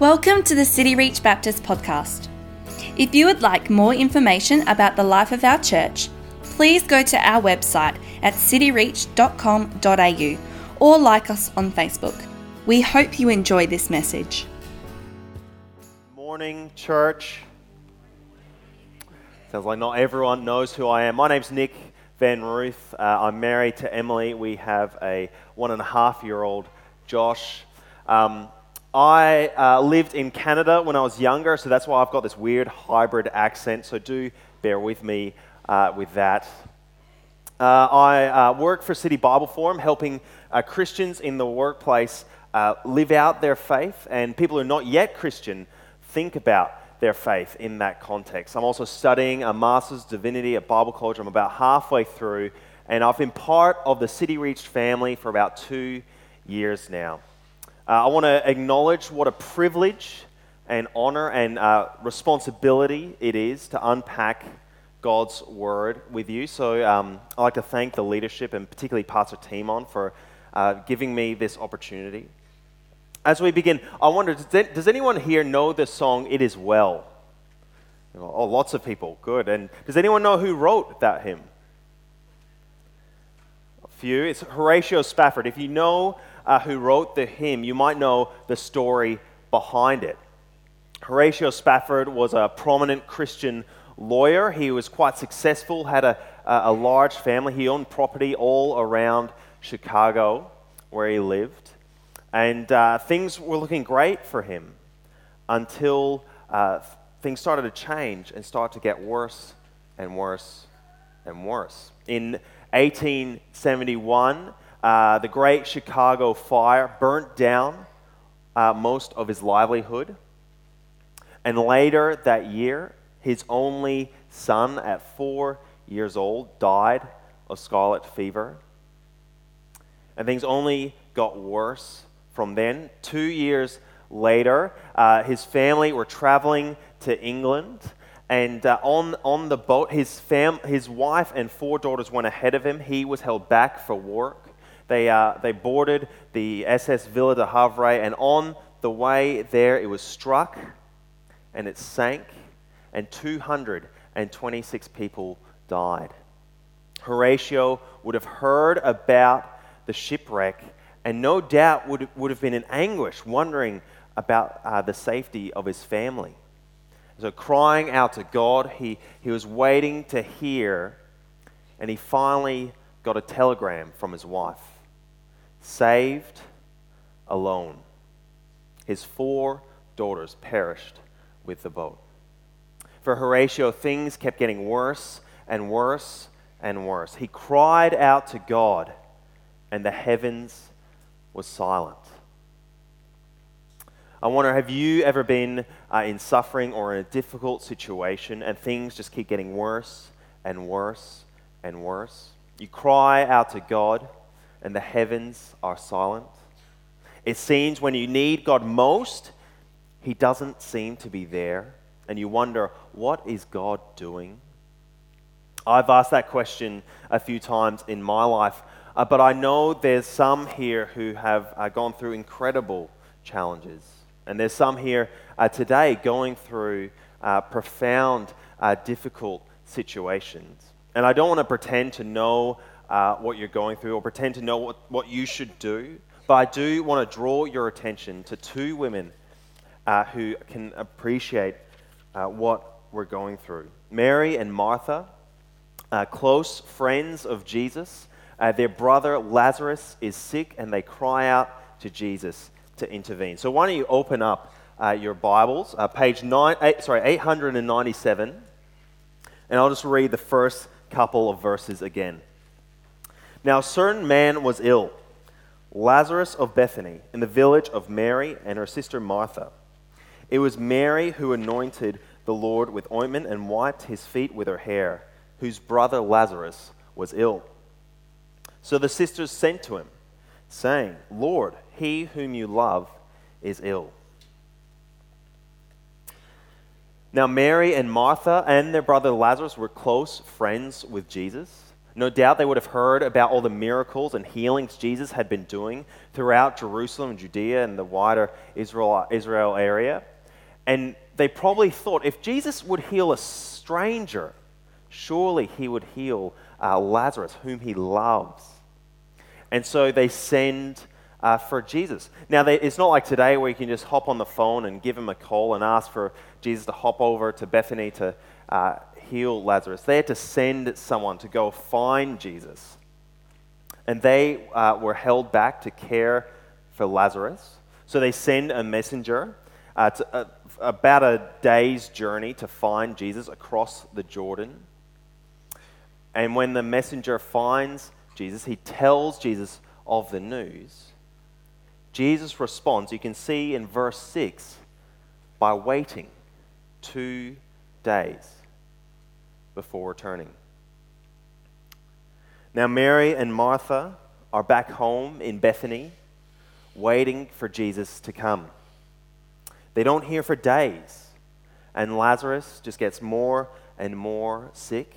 Welcome to the City Reach Baptist podcast. If you would like more information about the life of our church, please go to our website at cityreach.com.au or like us on Facebook. We hope you enjoy this message. Morning, church. Sounds like not everyone knows who I am. My name's Nick Van Ruth. Uh, I'm married to Emily. We have a one and a half year old, Josh. Um, I uh, lived in Canada when I was younger, so that's why I've got this weird hybrid accent, so do bear with me uh, with that. Uh, I uh, work for City Bible Forum, helping uh, Christians in the workplace uh, live out their faith, and people who are not yet Christian think about their faith in that context. I'm also studying a Master's Divinity at Bible College. I'm about halfway through, and I've been part of the City Reach family for about two years now. Uh, I want to acknowledge what a privilege and honor and uh, responsibility it is to unpack God's word with you. So um, I'd like to thank the leadership and particularly Pastor Timon for uh, giving me this opportunity. As we begin, I wonder does anyone here know the song It Is Well? Oh, lots of people. Good. And does anyone know who wrote that hymn? A few. It's Horatio Spafford. If you know uh, who wrote the hymn, you might know the story behind it. Horatio Spafford was a prominent Christian lawyer. He was quite successful, had a, a large family. He owned property all around Chicago where he lived. And uh, things were looking great for him until uh, things started to change and start to get worse and worse and worse. In 1871, uh, the Great Chicago Fire burnt down uh, most of his livelihood. And later that year, his only son, at four years old, died of scarlet fever. And things only got worse from then. Two years later, uh, his family were traveling to England. And uh, on, on the boat, his, fam- his wife and four daughters went ahead of him. He was held back for work. They, uh, they boarded the SS Villa de Havre, and on the way there, it was struck and it sank, and 226 people died. Horatio would have heard about the shipwreck and no doubt would, would have been in anguish, wondering about uh, the safety of his family. So, crying out to God, he, he was waiting to hear, and he finally got a telegram from his wife saved alone. His four daughters perished with the boat. For Horatio, things kept getting worse and worse and worse. He cried out to God, and the heavens was silent. I wonder have you ever been uh, in suffering or in a difficult situation and things just keep getting worse and worse and worse? You cry out to God, and the heavens are silent. It seems when you need God most, He doesn't seem to be there, and you wonder, what is God doing? I've asked that question a few times in my life, uh, but I know there's some here who have uh, gone through incredible challenges. And there's some here uh, today going through uh, profound, uh, difficult situations. And I don't want to pretend to know uh, what you're going through or pretend to know what, what you should do. But I do want to draw your attention to two women uh, who can appreciate uh, what we're going through Mary and Martha, uh, close friends of Jesus. Uh, their brother Lazarus is sick, and they cry out to Jesus to intervene. So, why don't you open up uh, your Bibles, page nine, eight, sorry, 897, and I'll just read the first couple of verses again. Now, a certain man was ill, Lazarus of Bethany, in the village of Mary and her sister Martha. It was Mary who anointed the Lord with ointment and wiped his feet with her hair, whose brother Lazarus was ill. So the sisters sent to him, saying, Lord, he whom you love is ill. Now, Mary and Martha and their brother Lazarus were close friends with Jesus. No doubt they would have heard about all the miracles and healings Jesus had been doing throughout Jerusalem, and Judea, and the wider Israel, Israel area. And they probably thought if Jesus would heal a stranger, surely he would heal uh, Lazarus, whom he loves. And so they send uh, for Jesus. Now, they, it's not like today where you can just hop on the phone and give him a call and ask for Jesus to hop over to Bethany to uh, heal Lazarus. They had to send someone to go find Jesus. And they uh, were held back to care for Lazarus. So they send a messenger uh, to, uh, about a day's journey to find Jesus across the Jordan. And when the messenger finds Jesus, he tells Jesus of the news. Jesus responds, you can see in verse 6, by waiting two days before returning. Now, Mary and Martha are back home in Bethany, waiting for Jesus to come. They don't hear for days, and Lazarus just gets more and more sick.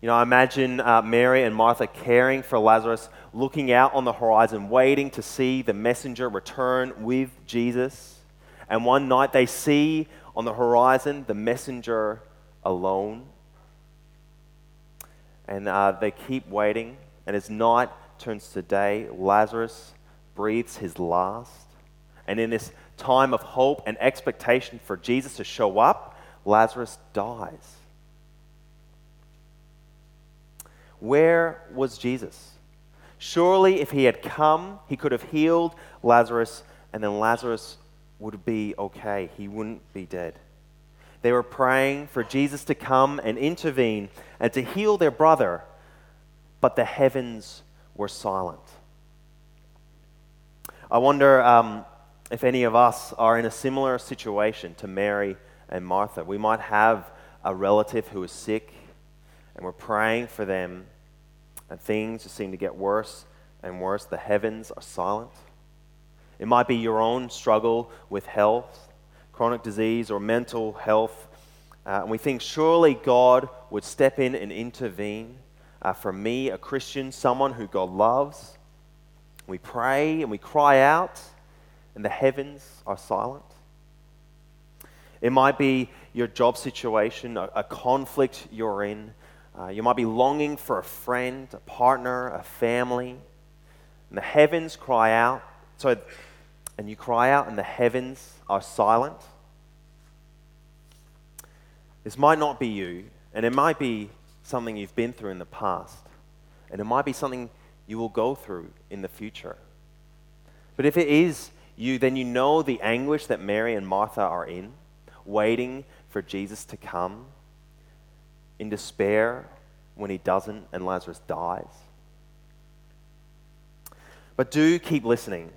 You know, I imagine uh, Mary and Martha caring for Lazarus, looking out on the horizon, waiting to see the messenger return with Jesus. And one night they see on the horizon the messenger alone. And uh, they keep waiting. And as night turns to day, Lazarus breathes his last. And in this time of hope and expectation for Jesus to show up, Lazarus dies. Where was Jesus? Surely, if he had come, he could have healed Lazarus, and then Lazarus would be okay. He wouldn't be dead. They were praying for Jesus to come and intervene and to heal their brother, but the heavens were silent. I wonder um, if any of us are in a similar situation to Mary and Martha. We might have a relative who is sick, and we're praying for them and things just seem to get worse and worse. The heavens are silent. It might be your own struggle with health, chronic disease, or mental health. Uh, and we think surely God would step in and intervene. Uh, for me, a Christian, someone who God loves, we pray and we cry out, and the heavens are silent. It might be your job situation, a, a conflict you're in, uh, you might be longing for a friend, a partner, a family. And the heavens cry out. So, and you cry out, and the heavens are silent. This might not be you, and it might be something you've been through in the past, and it might be something you will go through in the future. But if it is you, then you know the anguish that Mary and Martha are in, waiting for Jesus to come in despair when he doesn't and Lazarus dies. But do keep listening,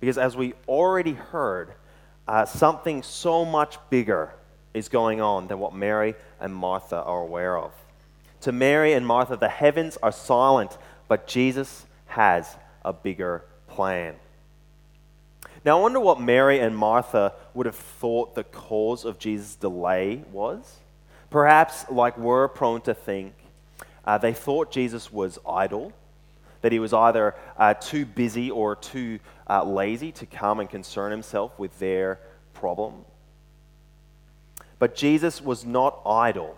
because as we already heard, uh, something so much bigger is going on than what Mary and Martha are aware of. To Mary and Martha, the heavens are silent, but Jesus has a bigger plan. Now, I wonder what Mary and Martha would have thought the cause of Jesus' delay was. Perhaps, like we're prone to think, uh, they thought Jesus was idle, that he was either uh, too busy or too uh, lazy to come and concern himself with their problem. But Jesus was not idle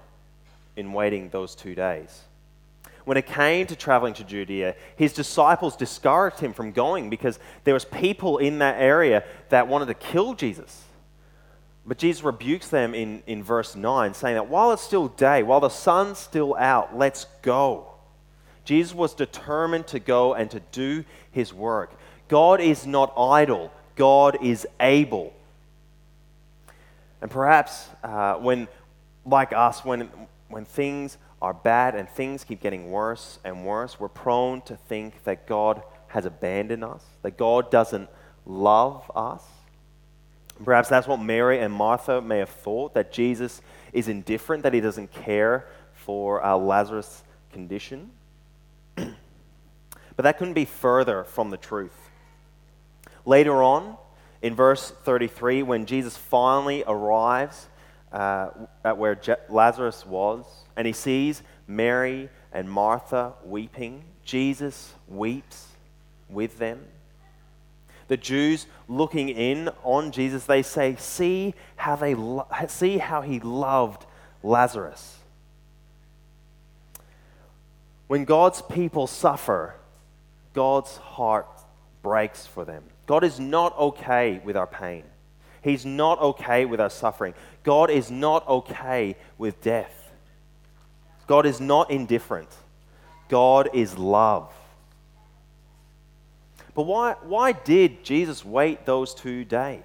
in waiting those two days. When it came to traveling to Judea, his disciples discouraged him from going because there was people in that area that wanted to kill Jesus. But Jesus rebukes them in, in verse 9, saying that while it's still day, while the sun's still out, let's go. Jesus was determined to go and to do his work. God is not idle, God is able. And perhaps uh, when, like us, when, when things are bad and things keep getting worse and worse, we're prone to think that God has abandoned us, that God doesn't love us. Perhaps that's what Mary and Martha may have thought that Jesus is indifferent, that he doesn't care for uh, Lazarus' condition. But that couldn't be further from the truth. Later on, in verse 33, when Jesus finally arrives uh, at where Je- Lazarus was, and he sees Mary and Martha weeping. Jesus weeps with them. The Jews looking in on Jesus, they say, "See how they lo- see how he loved Lazarus." When God's people suffer, God's heart breaks for them. God is not okay with our pain. He's not okay with our suffering. God is not okay with death. God is not indifferent. God is love. But why, why did Jesus wait those two days?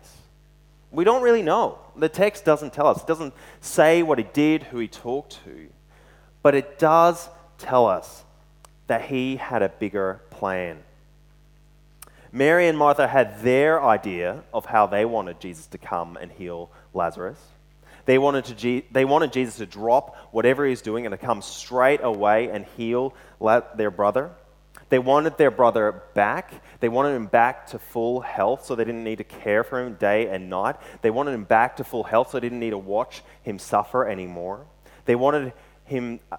We don't really know. The text doesn't tell us. It doesn't say what he did, who he talked to. But it does tell us that he had a bigger plan. Mary and Martha had their idea of how they wanted Jesus to come and heal Lazarus. They wanted, to, they wanted Jesus to drop whatever he's doing and to come straight away and heal their brother. They wanted their brother back. They wanted him back to full health so they didn't need to care for him day and night. They wanted him back to full health so they didn't need to watch him suffer anymore. They wanted him, uh,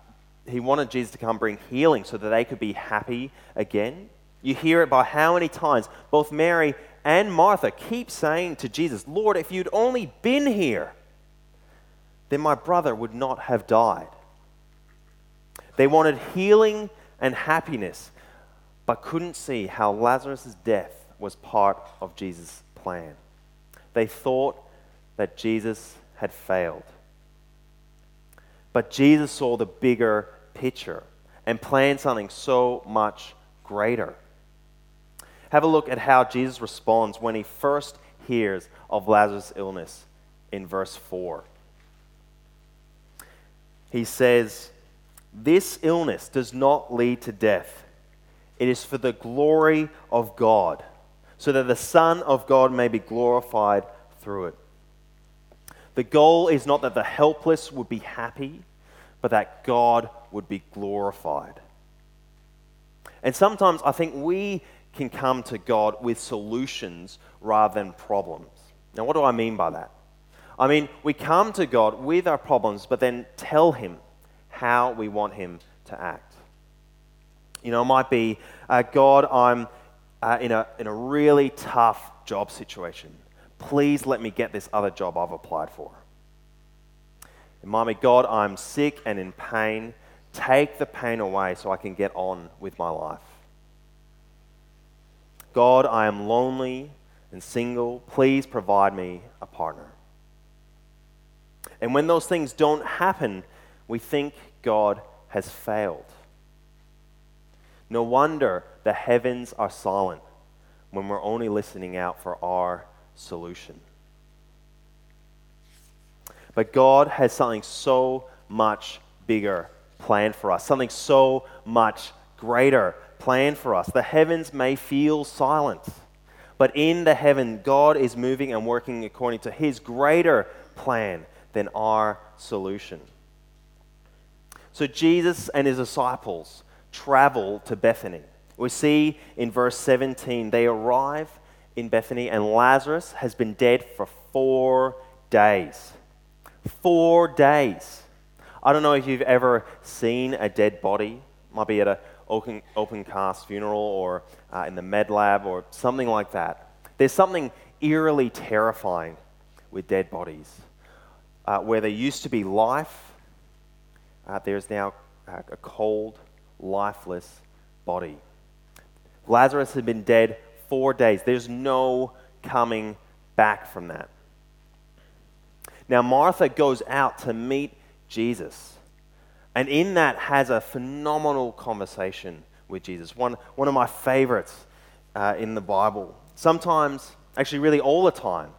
he wanted Jesus to come bring healing so that they could be happy again. You hear it by how many times both Mary and Martha keep saying to Jesus, Lord, if you'd only been here, then my brother would not have died. They wanted healing and happiness, but couldn't see how Lazarus' death was part of Jesus' plan. They thought that Jesus had failed. But Jesus saw the bigger picture and planned something so much greater. Have a look at how Jesus responds when he first hears of Lazarus' illness in verse 4. He says, This illness does not lead to death, it is for the glory of God, so that the Son of God may be glorified through it. The goal is not that the helpless would be happy, but that God would be glorified. And sometimes I think we can come to God with solutions rather than problems. Now, what do I mean by that? I mean, we come to God with our problems, but then tell Him how we want Him to act. You know, it might be, uh, God, I'm uh, in, a, in a really tough job situation. Please let me get this other job I've applied for. It might be, God, I'm sick and in pain. Take the pain away so I can get on with my life. God, I am lonely and single. Please provide me a partner. And when those things don't happen, we think God has failed. No wonder the heavens are silent when we're only listening out for our solution. But God has something so much bigger planned for us, something so much greater plan for us. The heavens may feel silent, but in the heaven, God is moving and working according to his greater plan than our solution. So Jesus and his disciples travel to Bethany. We see in verse 17, they arrive in Bethany, and Lazarus has been dead for four days. Four days. I don't know if you've ever seen a dead body. Might be at an open, open cast funeral or uh, in the med lab or something like that. There's something eerily terrifying with dead bodies. Uh, where there used to be life, uh, there's now uh, a cold, lifeless body. Lazarus had been dead four days. There's no coming back from that. Now, Martha goes out to meet Jesus. And in that has a phenomenal conversation with Jesus. One, one of my favorites uh, in the Bible. Sometimes, actually, really all the time,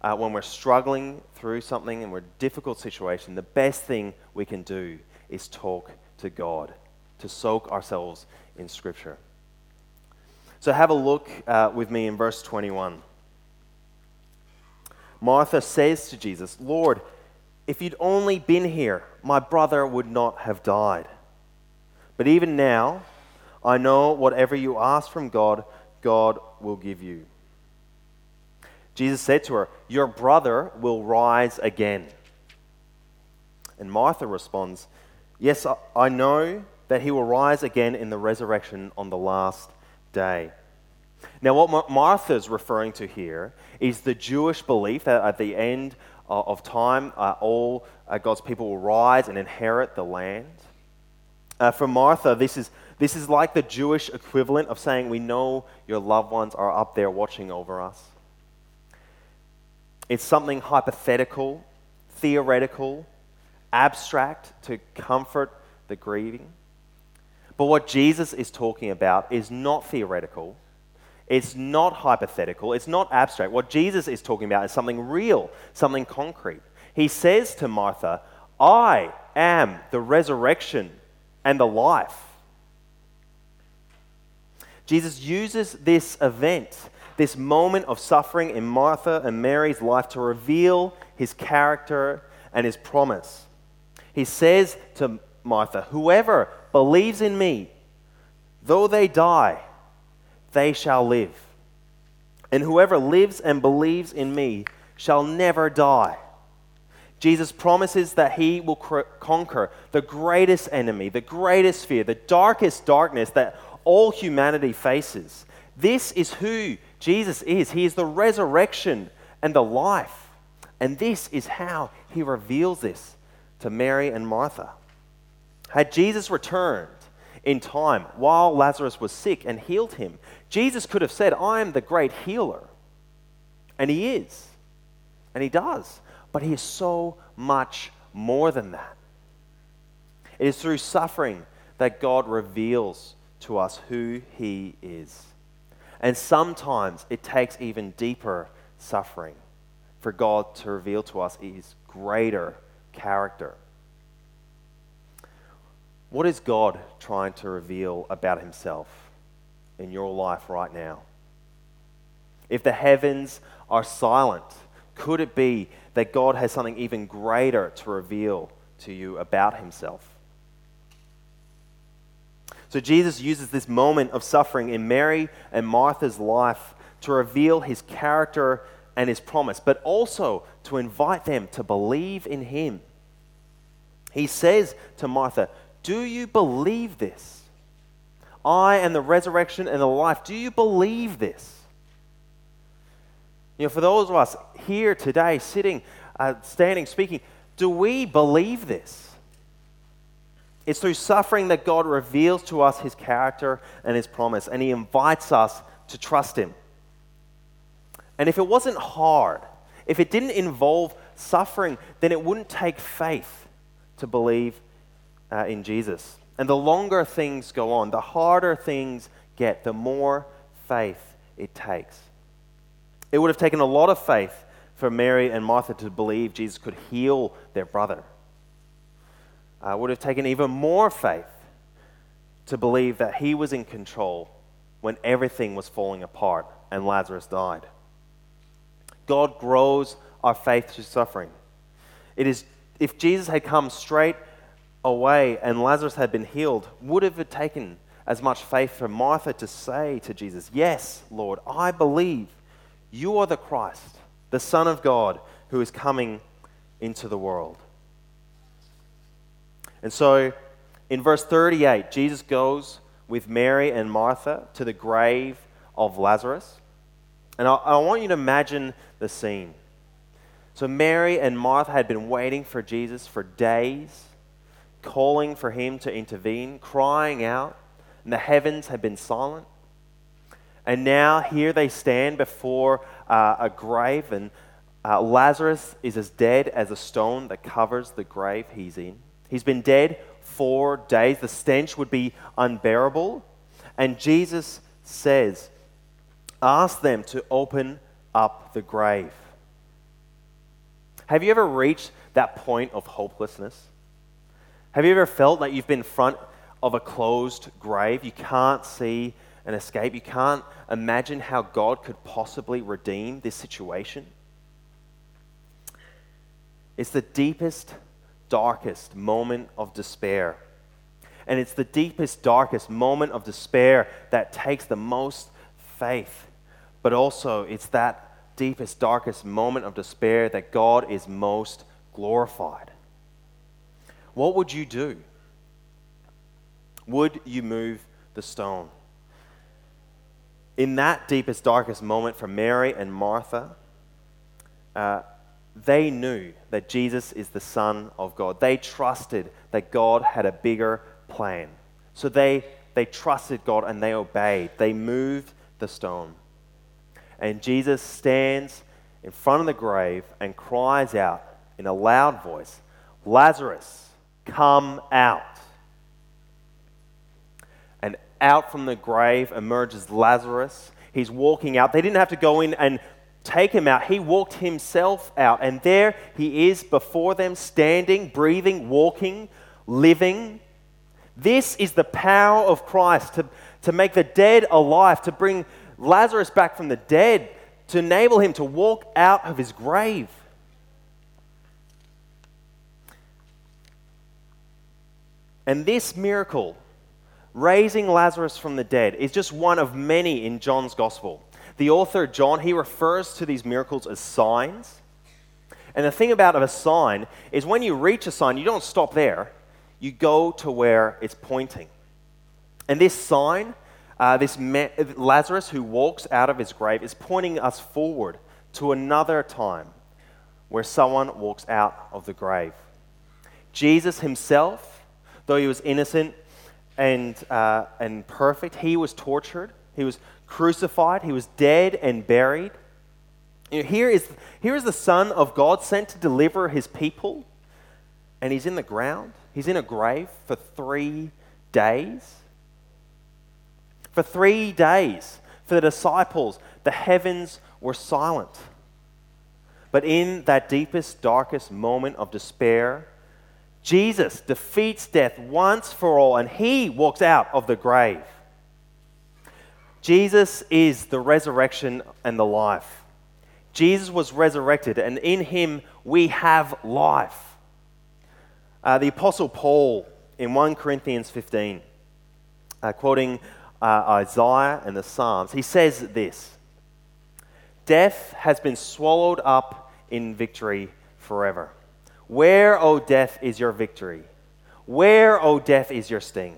uh, when we're struggling through something and we're in a difficult situation, the best thing we can do is talk to God, to soak ourselves in Scripture. So have a look uh, with me in verse 21. Martha says to Jesus, Lord, if you'd only been here, my brother would not have died. But even now, I know whatever you ask from God, God will give you. Jesus said to her, Your brother will rise again. And Martha responds, Yes, I know that he will rise again in the resurrection on the last day. Now, what Martha is referring to here is the Jewish belief that at the end of time, uh, all uh, God's people will rise and inherit the land. Uh, for Martha, this is, this is like the Jewish equivalent of saying, We know your loved ones are up there watching over us. It's something hypothetical, theoretical, abstract to comfort the grieving. But what Jesus is talking about is not theoretical, it's not hypothetical, it's not abstract. What Jesus is talking about is something real, something concrete. He says to Martha, I am the resurrection and the life. Jesus uses this event, this moment of suffering in Martha and Mary's life, to reveal his character and his promise. He says to Martha, Whoever believes in me, though they die, they shall live. And whoever lives and believes in me shall never die. Jesus promises that he will conquer the greatest enemy, the greatest fear, the darkest darkness that all humanity faces. This is who Jesus is. He is the resurrection and the life. And this is how he reveals this to Mary and Martha. Had Jesus returned in time while Lazarus was sick and healed him, Jesus could have said, I am the great healer. And he is. And he does. But he is so much more than that. It is through suffering that God reveals to us who he is. And sometimes it takes even deeper suffering for God to reveal to us his greater character. What is God trying to reveal about himself in your life right now? If the heavens are silent, could it be that God has something even greater to reveal to you about himself? So Jesus uses this moment of suffering in Mary and Martha's life to reveal his character and his promise, but also to invite them to believe in him. He says to Martha, do you believe this? I am the resurrection and the life. Do you believe this? You know, for those of us here today, sitting, uh, standing, speaking, do we believe this? It's through suffering that God reveals to us his character and his promise, and he invites us to trust him. And if it wasn't hard, if it didn't involve suffering, then it wouldn't take faith to believe uh, in Jesus. And the longer things go on, the harder things get, the more faith it takes. It would have taken a lot of faith for Mary and Martha to believe Jesus could heal their brother. Uh, it would have taken even more faith to believe that he was in control when everything was falling apart and Lazarus died. God grows our faith through suffering. It is if Jesus had come straight away and Lazarus had been healed, would have taken as much faith for Martha to say to Jesus, Yes, Lord, I believe you are the Christ, the Son of God, who is coming into the world. And so in verse 38, Jesus goes with Mary and Martha to the grave of Lazarus. And I, I want you to imagine the scene. So Mary and Martha had been waiting for Jesus for days calling for him to intervene, crying out, and the heavens had been silent. And now here they stand before uh, a grave, and uh, Lazarus is as dead as a stone that covers the grave he's in. He's been dead four days. The stench would be unbearable. And Jesus says, Ask them to open up the grave. Have you ever reached that point of hopelessness? Have you ever felt like you've been in front of a closed grave? You can't see an escape. You can't imagine how God could possibly redeem this situation. It's the deepest, darkest moment of despair. And it's the deepest, darkest moment of despair that takes the most faith. But also, it's that deepest, darkest moment of despair that God is most glorified what would you do? Would you move the stone? In that deepest, darkest moment for Mary and Martha, uh, they knew that Jesus is the Son of God. They trusted that God had a bigger plan. So they, they trusted God and they obeyed. They moved the stone. And Jesus stands in front of the grave and cries out in a loud voice, Lazarus, come out. And out from the grave emerges Lazarus. He's walking out. They didn't have to go in and take him out. He walked himself out. And there he is before them, standing, breathing, walking, living. This is the power of Christ to, to make the dead alive, to bring Lazarus back from the dead, to enable him to walk out of his grave. And this miracle, raising Lazarus from the dead, is just one of many in John's gospel. The author, John, he refers to these miracles as signs. And the thing about a sign is when you reach a sign, you don't stop there, you go to where it's pointing. And this sign, uh, this Lazarus who walks out of his grave, is pointing us forward to another time where someone walks out of the grave. Jesus himself, though he was innocent and, uh, and perfect, he was tortured, he was crucified, he was dead and buried. You know, here, is, here is the Son of God sent to deliver his people, and he's in the ground. He's in a grave for three days. For three days, for the disciples, the heavens were silent. But in that deepest, darkest moment of despair, Jesus defeats death once for all, and he walks out of the grave. Jesus is the resurrection and the life. Jesus was resurrected, and in him we have life. Uh, the Apostle Paul in 1 Corinthians 15, uh, quoting uh, Isaiah and the Psalms, he says this Death has been swallowed up in victory forever. Where, O death, is your victory? Where, O death, is your sting?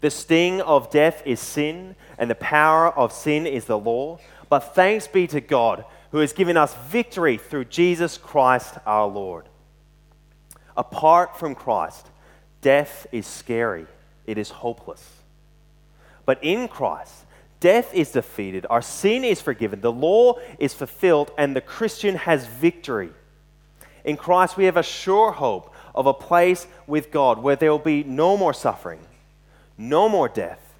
The sting of death is sin, and the power of sin is the law. But thanks be to God who has given us victory through Jesus Christ our Lord. Apart from Christ, death is scary, it is hopeless. But in Christ, death is defeated, our sin is forgiven, the law is fulfilled, and the Christian has victory. In Christ, we have a sure hope of a place with God where there will be no more suffering no more death,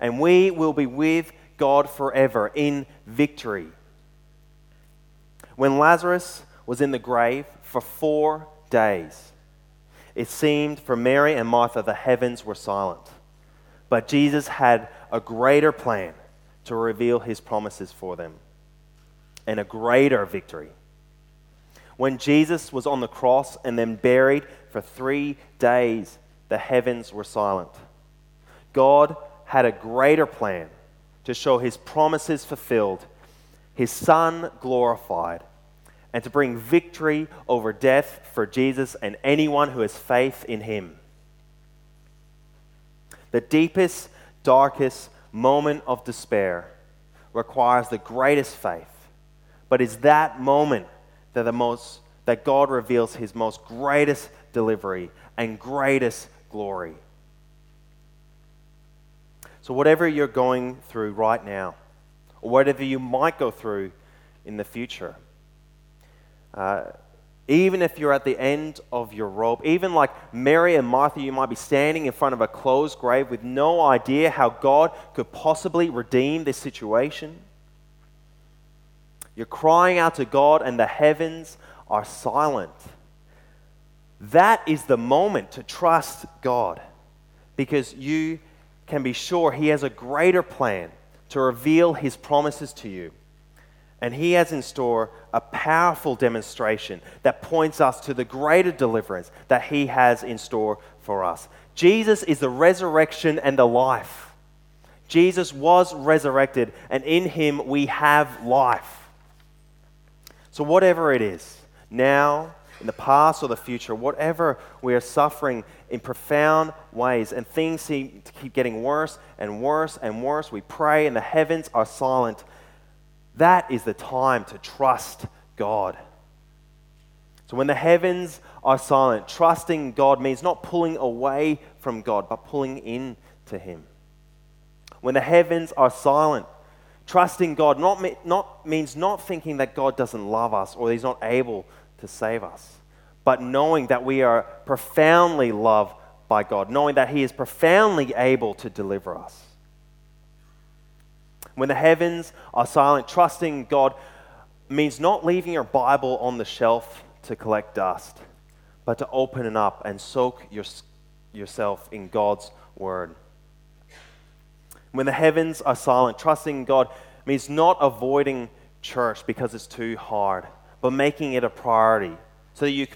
and we will be with God forever in victory. When Lazarus was in the grave for four days, it seemed for Mary and Martha the heavens were silent. But Jesus had a greater plan to reveal his promises for them and a greater victory. When Jesus was on the cross and then buried for three days, the heavens were silent. God had a greater plan to show his promises fulfilled, his son glorified, and to bring victory over death for Jesus and anyone who has faith in him. The deepest, darkest moment of despair requires the greatest faith, but it's that moment that, the most, that God reveals his most greatest delivery and greatest glory. So, whatever you're going through right now, or whatever you might go through in the future, uh, even if you're at the end of your rope, even like Mary and Martha, you might be standing in front of a closed grave with no idea how God could possibly redeem this situation. You're crying out to God, and the heavens are silent. That is the moment to trust God because you can be sure He has a greater plan to reveal His promises to you. And He has in store a powerful demonstration that points us to the greater deliverance that He has in store for us. Jesus is the resurrection and the life. Jesus was resurrected, and in Him we have life. So, whatever it is, now in the past or the future, whatever we are suffering in profound ways, and things seem to keep getting worse and worse and worse, we pray and the heavens are silent. That is the time to trust God. So when the heavens are silent, trusting God means not pulling away from God, but pulling in to Him. When the heavens are silent, trusting God not, not, means not thinking that God doesn't love us or He's not able to save us, but knowing that we are profoundly loved by God, knowing that He is profoundly able to deliver us. When the heavens are silent, trusting God means not leaving your Bible on the shelf to collect dust, but to open it up and soak your, yourself in God's Word. When the heavens are silent, trusting God means not avoiding church because it's too hard, but making it a priority so that you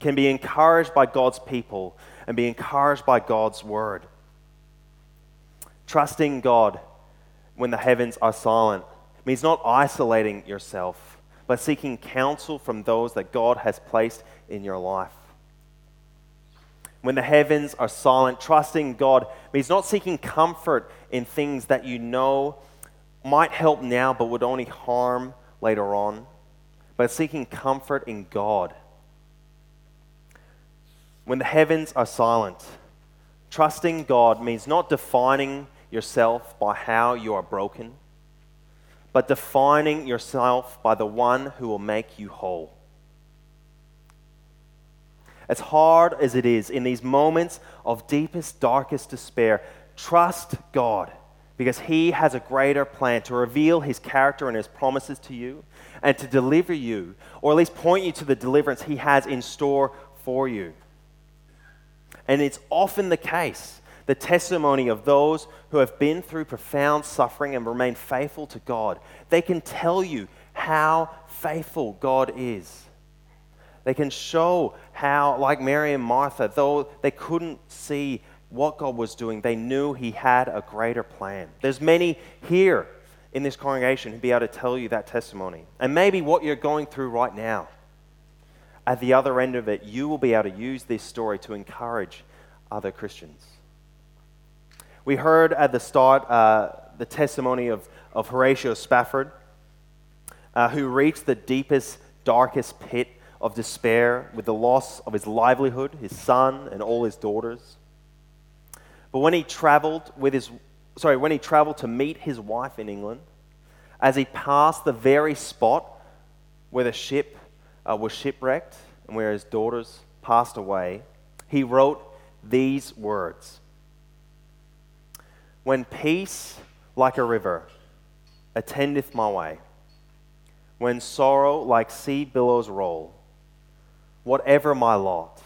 can be encouraged by God's people and be encouraged by God's Word. Trusting God when the heavens are silent means not isolating yourself, but seeking counsel from those that God has placed in your life. When the heavens are silent, trusting God means not seeking comfort in things that you know might help now but would only harm later on, but seeking comfort in God. When the heavens are silent, trusting God means not defining yourself by how you are broken, but defining yourself by the one who will make you whole. As hard as it is in these moments of deepest, darkest despair, trust God because He has a greater plan to reveal His character and His promises to you and to deliver you, or at least point you to the deliverance He has in store for you. And it's often the case the testimony of those who have been through profound suffering and remain faithful to God. They can tell you how faithful God is. They can show how, like Mary and Martha, though they couldn't see what God was doing, they knew He had a greater plan. There's many here in this congregation who'd be able to tell you that testimony. And maybe what you're going through right now, at the other end of it, you will be able to use this story to encourage other Christians. We heard at the start uh, the testimony of, of Horatio Spafford, uh, who reached the deepest, darkest pit of despair with the loss of his livelihood, his son, and all his daughters. But when he traveled with his sorry, when he traveled to meet his wife in England, as he passed the very spot where the ship uh, was shipwrecked and where his daughters passed away, he wrote these words. When peace like a river attendeth my way, when sorrow like sea billows roll, whatever my lot,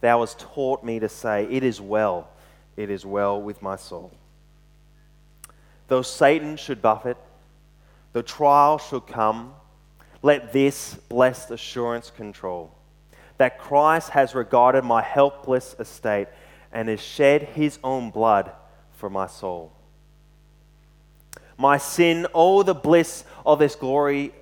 thou hast taught me to say, It is well, it is well with my soul. Though Satan should buffet, though trial should come, let this blessed assurance control that Christ has regarded my helpless estate and has shed his own blood for my soul. My sin, oh, the bliss of this glory,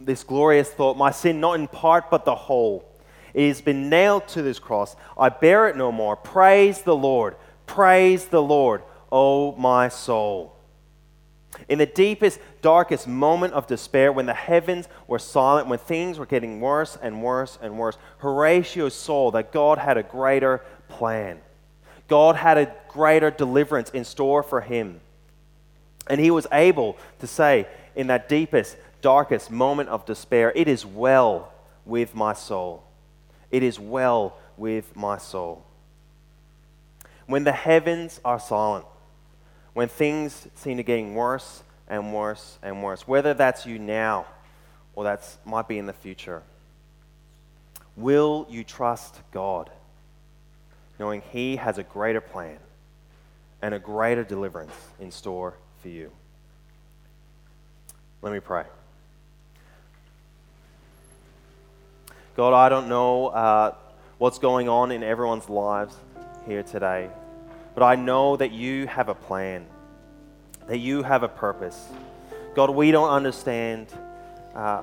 this glorious thought, my sin not in part but the whole. It has been nailed to this cross. I bear it no more. Praise the Lord. Praise the Lord, O my soul. In the deepest, darkest moment of despair, when the heavens were silent, when things were getting worse and worse and worse, Horatio saw that God had a greater plan. God had a greater deliverance in store for him. And he was able to say, in that deepest, darkest moment of despair, It is well with my soul. It is well with my soul. When the heavens are silent, when things seem to be getting worse and worse and worse, whether that's you now or that might be in the future, will you trust God? knowing He has a greater plan and a greater deliverance in store for you. Let me pray. God, I don't know uh, what's going on in everyone's lives here today, but I know that you have a plan, that you have a purpose. God, we don't understand uh,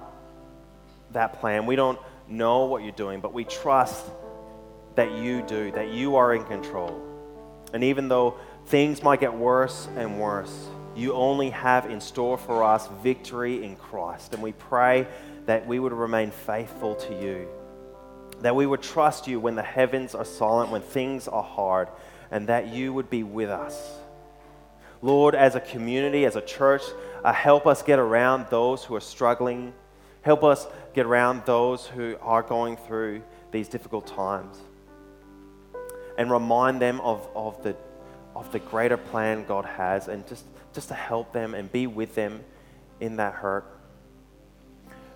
that plan. We don't know what you're doing, but we trust that you do, that you are in control. And even though things might get worse and worse, you only have in store for us victory in Christ. And we pray that we would remain faithful to you, that we would trust you when the heavens are silent, when things are hard, and that you would be with us. Lord, as a community, as a church, uh, help us get around those who are struggling. Help us get around those who are going through these difficult times. And remind them of, of, the, of the greater plan God has and just, just to help them and be with them in that hurt.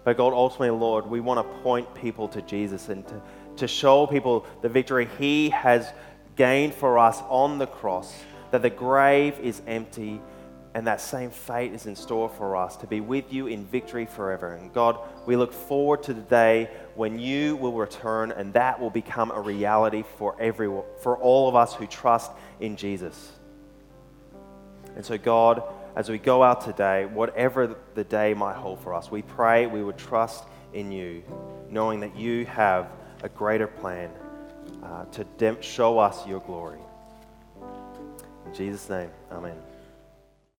But God, ultimately, Lord, we want to point people to Jesus and to, to show people the victory He has gained for us on the cross, that the grave is empty and that same fate is in store for us to be with you in victory forever. And God, we look forward to the day when you will return and that will become a reality for everyone, for all of us who trust in Jesus. And so, God, as we go out today, whatever the day might hold for us, we pray we would trust in you, knowing that you have a greater plan uh, to dem- show us your glory. In Jesus' name, amen.